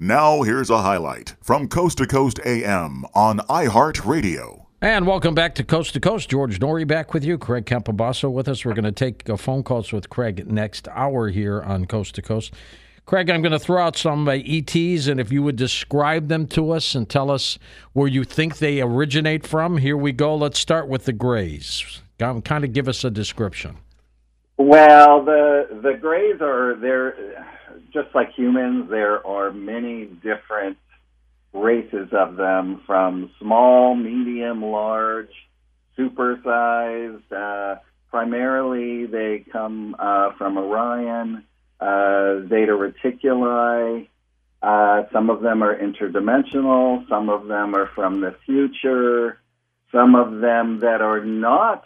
Now, here's a highlight from Coast to Coast AM on iHeartRadio. And welcome back to Coast to Coast. George Noory back with you. Craig Campobasso with us. We're going to take uh, phone calls with Craig next hour here on Coast to Coast. Craig, I'm going to throw out some uh, ETs, and if you would describe them to us and tell us where you think they originate from, here we go. Let's start with the Greys. Kind of give us a description. Well, the the Greys are they're just like humans. There are many different races of them, from small, medium, large, supersized. Uh, primarily, they come uh, from Orion, uh, Zeta Reticuli. Uh, some of them are interdimensional. Some of them are from the future. Some of them that are not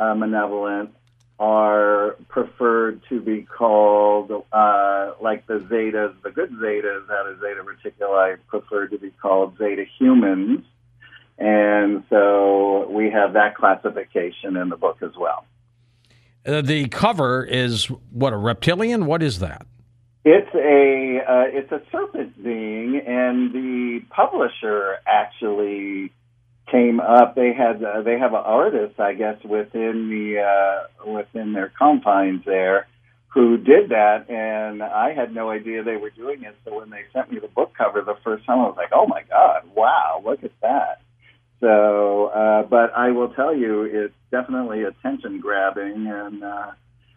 uh, malevolent are preferred to be called, uh, like the Zetas, the good Zetas out of Zeta Reticuli, preferred to be called Zeta humans. And so we have that classification in the book as well. Uh, the cover is what a reptilian. What is that? It's a uh, it's a serpent being, and the publisher actually came up. They had uh, they have an artist, I guess, within the uh, within their confines there, who did that, and I had no idea they were doing it. So when they sent me the book cover the first time, I was like, "Oh my god, wow, look at that!" So, uh, but I will tell you, it's definitely attention grabbing, and uh,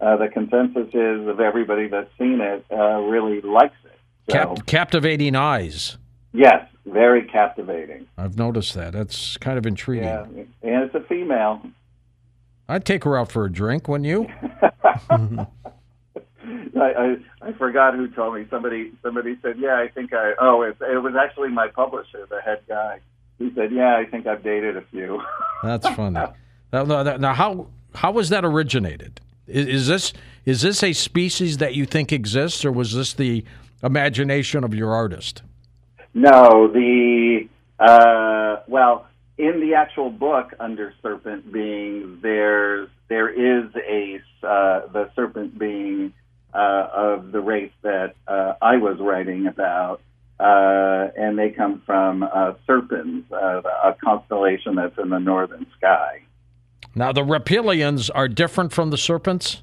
uh, the consensus is of everybody that's seen it uh, really likes it. So, Cap- captivating eyes. Yes, very captivating. I've noticed that. That's kind of intriguing. Yeah, and it's a female. I'd take her out for a drink, wouldn't you? I, I I forgot who told me. Somebody somebody said, "Yeah, I think I." Oh, it, it was actually my publisher, the head guy. He said, "Yeah, I think I've dated a few." That's funny. now, now, how how was that originated? Is, is this is this a species that you think exists, or was this the imagination of your artist? No, the uh, well, in the actual book under serpent beings, there's there is a uh, the serpent being uh, of the race that uh, I was writing about, uh, and they come from uh, serpents, a constellation that's in the northern sky. Now, the reptilians are different from the Serpens.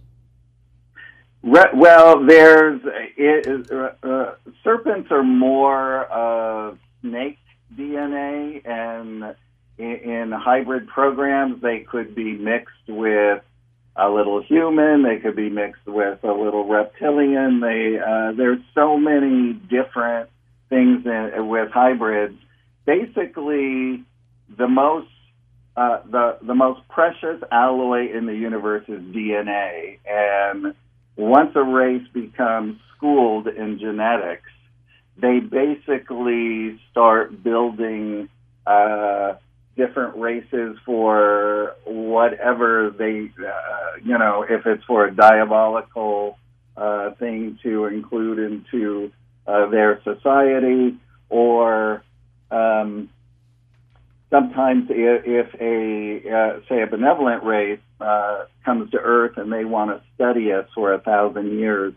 Re- well, there's it, uh, uh, serpents are more of snake DNA, and in, in, hybrid programs, they could be mixed with a little human. They could be mixed with a little reptilian. They uh, there's so many different things in, with hybrids. Basically, the most uh, the the most precious alloy in the universe is DNA, and once a race becomes schooled in genetics, they basically start building uh, different races for whatever they, uh, you know, if it's for a diabolical uh, thing to include into uh, their society, or um, sometimes if, a uh, say a benevolent race uh, comes to Earth and they want to study us for a thousand years,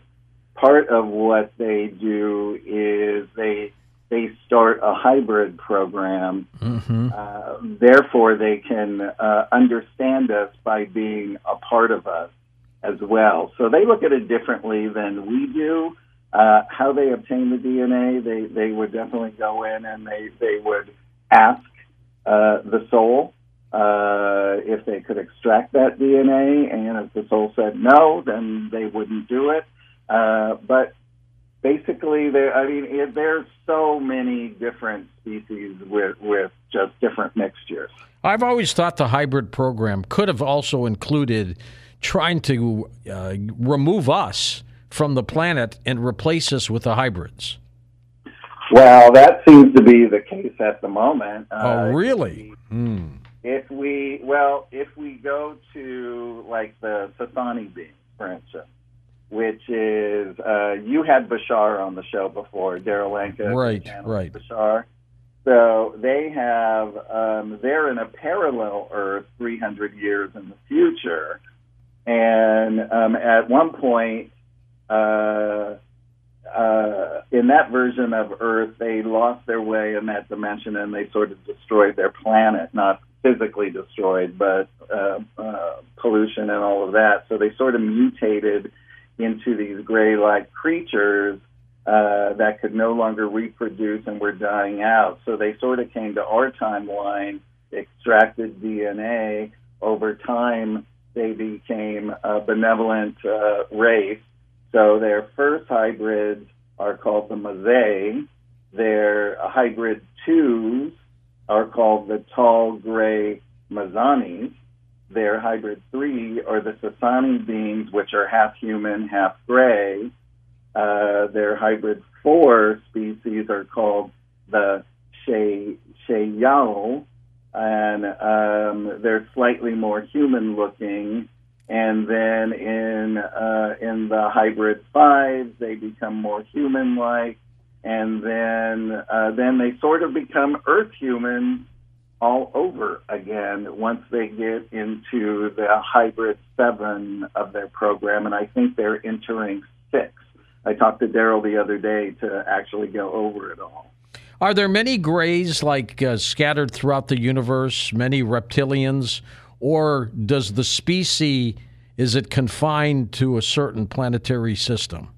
part of what they do is they they start a hybrid program. Mm-hmm. Uh, therefore, they can uh, understand us by being a part of us as well. So they look at it differently than we do. Uh, how they obtain the DNA, they they would definitely go in and they they would ask uh, the soul uh, if they could extract that DNA, and if the soul said no, then they wouldn't do it. Uh, but basically, there. I mean, it, there's so many different species with with just different mixtures. I've always thought the hybrid program could have also included trying to uh, remove us from the planet and replace us with the hybrids. Well, that seems to be the case at the moment. Oh, uh, really? Hmm. If we well, if we go to like the Sassani being, for instance, which is uh, you had Bashar on the show before, Darryl Anka, right, right, Bashar. So they have um, they're in a parallel Earth 300 years in the future, and um, at one point. Uh, uh, in that version of Earth, they lost their way in that dimension and they sort of destroyed their planet, not physically destroyed, but uh, uh, pollution and all of that. So they sort of mutated into these gray-like creatures uh, that could no longer reproduce and were dying out. So they sort of came to our timeline, extracted DNA. Over time, they became a benevolent uh, race. So their first hybrids are called the Mazay. Their hybrid twos are called the tall gray Mazanis. Their hybrid three are the Sassani beings, which are half human, half gray. Uh, their hybrid four species are called the Sheyao, and um, they're slightly more human looking. And then in uh, in the hybrid fives, they become more human like, and then uh, then they sort of become Earth humans all over again once they get into the hybrid seven of their program, and I think they're entering six. I talked to Darryl the other day to actually go over it all. Are there many grays like uh, scattered throughout the universe, many reptilians, or does the species is it confined to a certain planetary system?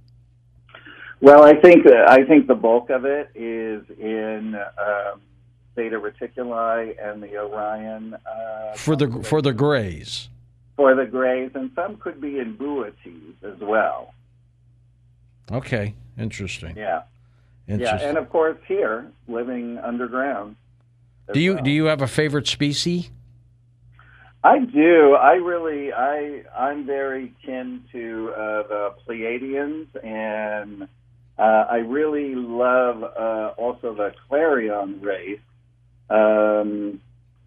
Well, I think uh, I think the bulk of it is in um, Zeta Reticuli and the Orion. Uh, for the for the grays. For the grays, and some could be in Boötes as well. Okay, interesting. Yeah, yeah, and of course here, living underground. Do you well. do you have a favorite species? I do. I really, I, I'm very kin to uh, the Pleiadians, and uh, I really love uh, also the Clarion race um,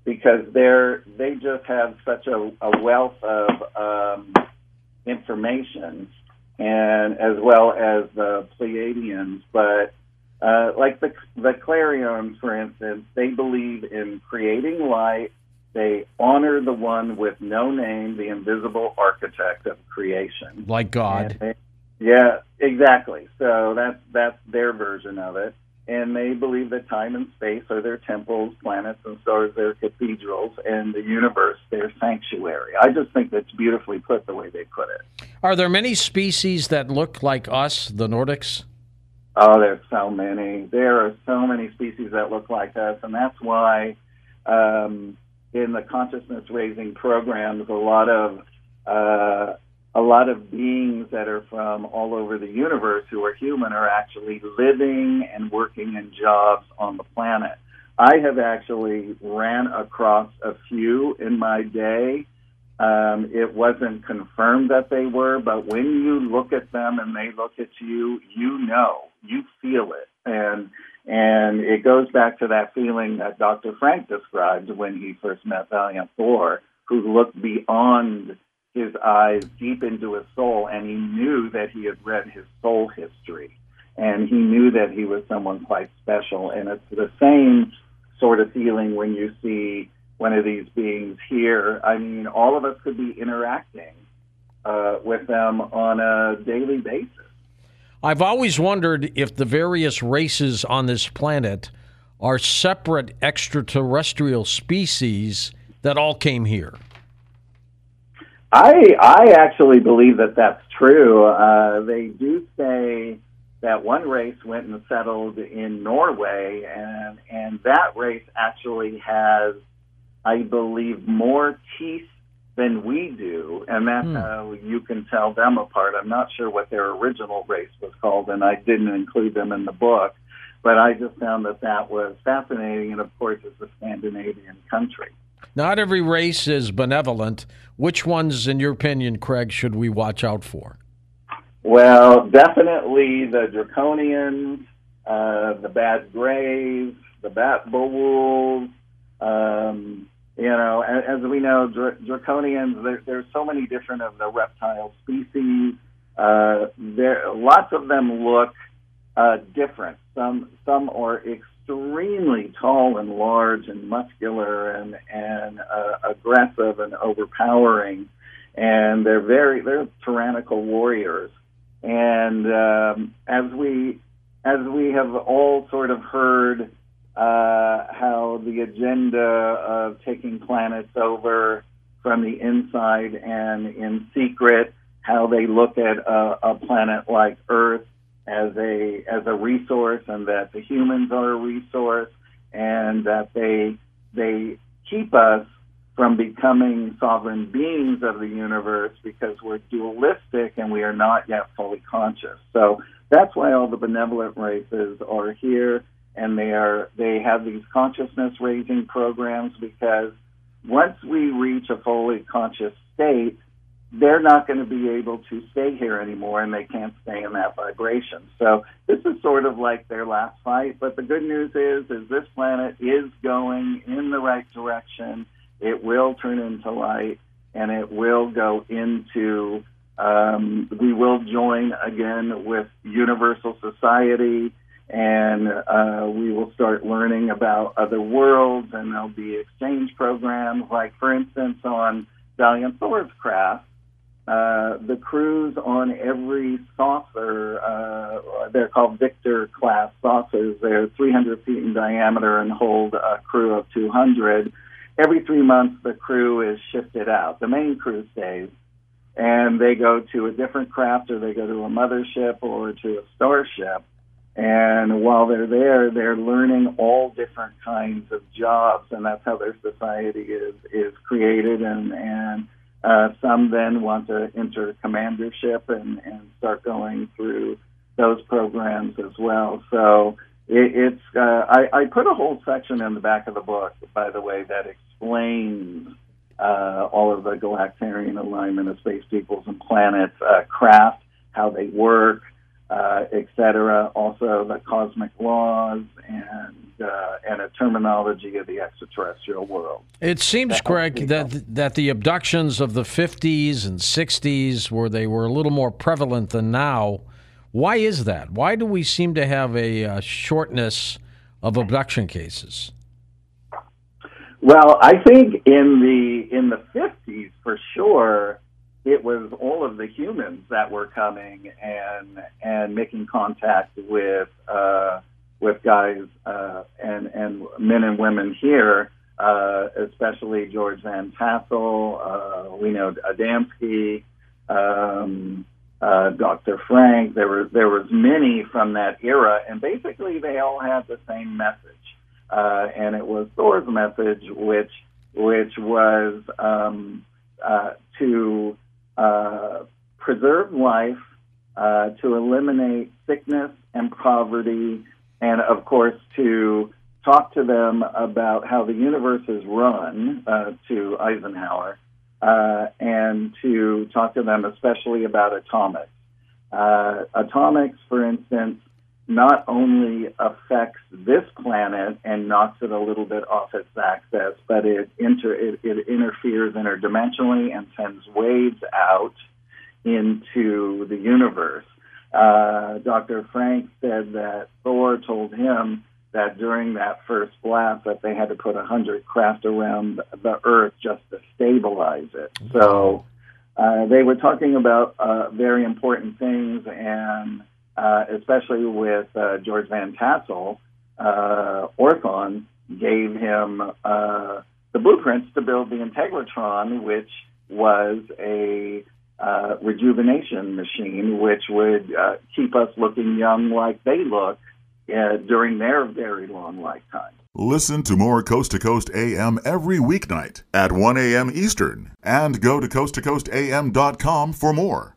because they're they just have such a, a wealth of um, information, and as well as the Pleiadians. But uh, like the the Clarions, for instance, they believe in creating light they honor the one with no name, the invisible architect of creation. Like God. They, yeah, exactly. So that's that's their version of it. And they believe that time and space are their temples, planets and stars are their cathedrals, and the universe their sanctuary. I just think that's beautifully put the way they put it. Are there many species that look like us, the Nordics? Oh, there's so many. There are so many species that look like us, and that's why um, in the consciousness raising programs a lot of uh, a lot of beings that are from all over the universe who are human are actually living and working in jobs on the planet. I have actually ran across a few in my day. Um, it wasn't confirmed that they were, but when you look at them and they look at you, you know, you feel it. And and it goes back to that feeling that Dr. Frank described when he first met Valiant Thor, who looked beyond his eyes deep into his soul, and he knew that he had read his soul history. And he knew that he was someone quite special. And it's the same sort of feeling when you see one of these beings here. I mean, all of us could be interacting uh, with them on a daily basis. I've always wondered if the various races on this planet are separate extraterrestrial species that all came here. I I actually believe that that's true. Uh, they do say that one race went and settled in Norway, and and that race actually has, I believe, more teeth than we do, and that's hmm. how you can tell them apart. I'm not sure what their original race was called, and I didn't include them in the book, but I just found that that was fascinating, and of course, it's a Scandinavian country. Not every race is benevolent. Which ones, in your opinion, Craig, should we watch out for? Well, definitely the Draconians, uh, the Bad Grays, the Bat Wolves, um, you know, as, we know, dr- draconians. There, there's so many different of the reptile species. Uh, there, lots of them look uh, different. Some some are extremely tall and large and muscular and and uh, aggressive and overpowering, and they're very they're tyrannical warriors. And um, as we as we have all sort of heard uh, how the agenda of taking planets over from the inside and in secret, how they look at a, a planet like Earth as a as a resource, and that the humans are a resource, and that they they keep us from becoming sovereign beings of the universe because we're dualistic and we are not yet fully conscious. So that's why all the benevolent races are here and they are they have these consciousness raising programs because once we reach a fully conscious state, they're not going to be able to stay here anymore and they can't stay in that vibration. So this is sort of like their last fight, but the good news is is this planet is going in the right direction. It will turn into light and it will go into um, we will join again with universal society and uh, we will start learning about other worlds and there'll be exchange programs like for instance on Valiant Thor's craft uh, the crews on every saucer, uh, they're called Victor class saucers. They're 300 feet in diameter and hold a crew of 200. Every three months, the crew is shifted out. The main crew stays, and they go to a different craft, or they go to a mothership, or to a starship. And while they're there, they're learning all different kinds of jobs, and that's how their society is is created and and uh, some then want to enter commandership and, and start going through those programs as well. So it, it's uh, I, I put a whole section in the back of the book, by the way, that explains uh, all of the galactarian alignment of space peoples and planets, uh, craft, how they work, uh, etc. Also, the cosmic laws and uh, and a terminology of the extraterrestrial world. It seems, that Craig, that that the abductions of the 50s and 60s, where they were a little more prevalent than now, why is that? Why do we seem to have a uh, shortness of abduction cases? Well, I think in the in the 50s, for sure it was all of the humans that were coming and and making contact with uh, with guys uh, and and men and women here, uh, especially George Van Tassel, uh, we know Adamski, um, uh, Dr. Frank. There were there was many from that era, and basically they all had the same message, uh, and it was Thor's message, which which was um, uh, to uh, preserve life, uh, to eliminate sickness and poverty, and of course to talk to them about how the universe is run uh, to Eisenhower, uh, and to talk to them especially about atomics. Uh, atomics, for instance, not only affects this planet and knocks it a little bit off its axis, but it, inter, it, it interferes interdimensionally and sends waves out into the universe. Uh, Dr. Frank said that Thor told him that during that first blast that they had to put a hundred craft around the Earth just to stabilize it. So uh, they were talking about uh, very important things and uh, especially with uh, George Van Tassel, uh, Orthon gave him uh, the blueprints to build the Integratron, which was a uh, rejuvenation machine, which would uh, keep us looking young like they look during their very long lifetime. Listen to more Coast to Coast AM every weeknight at 1 a.m. Eastern and go to coasttocoastam.com for more.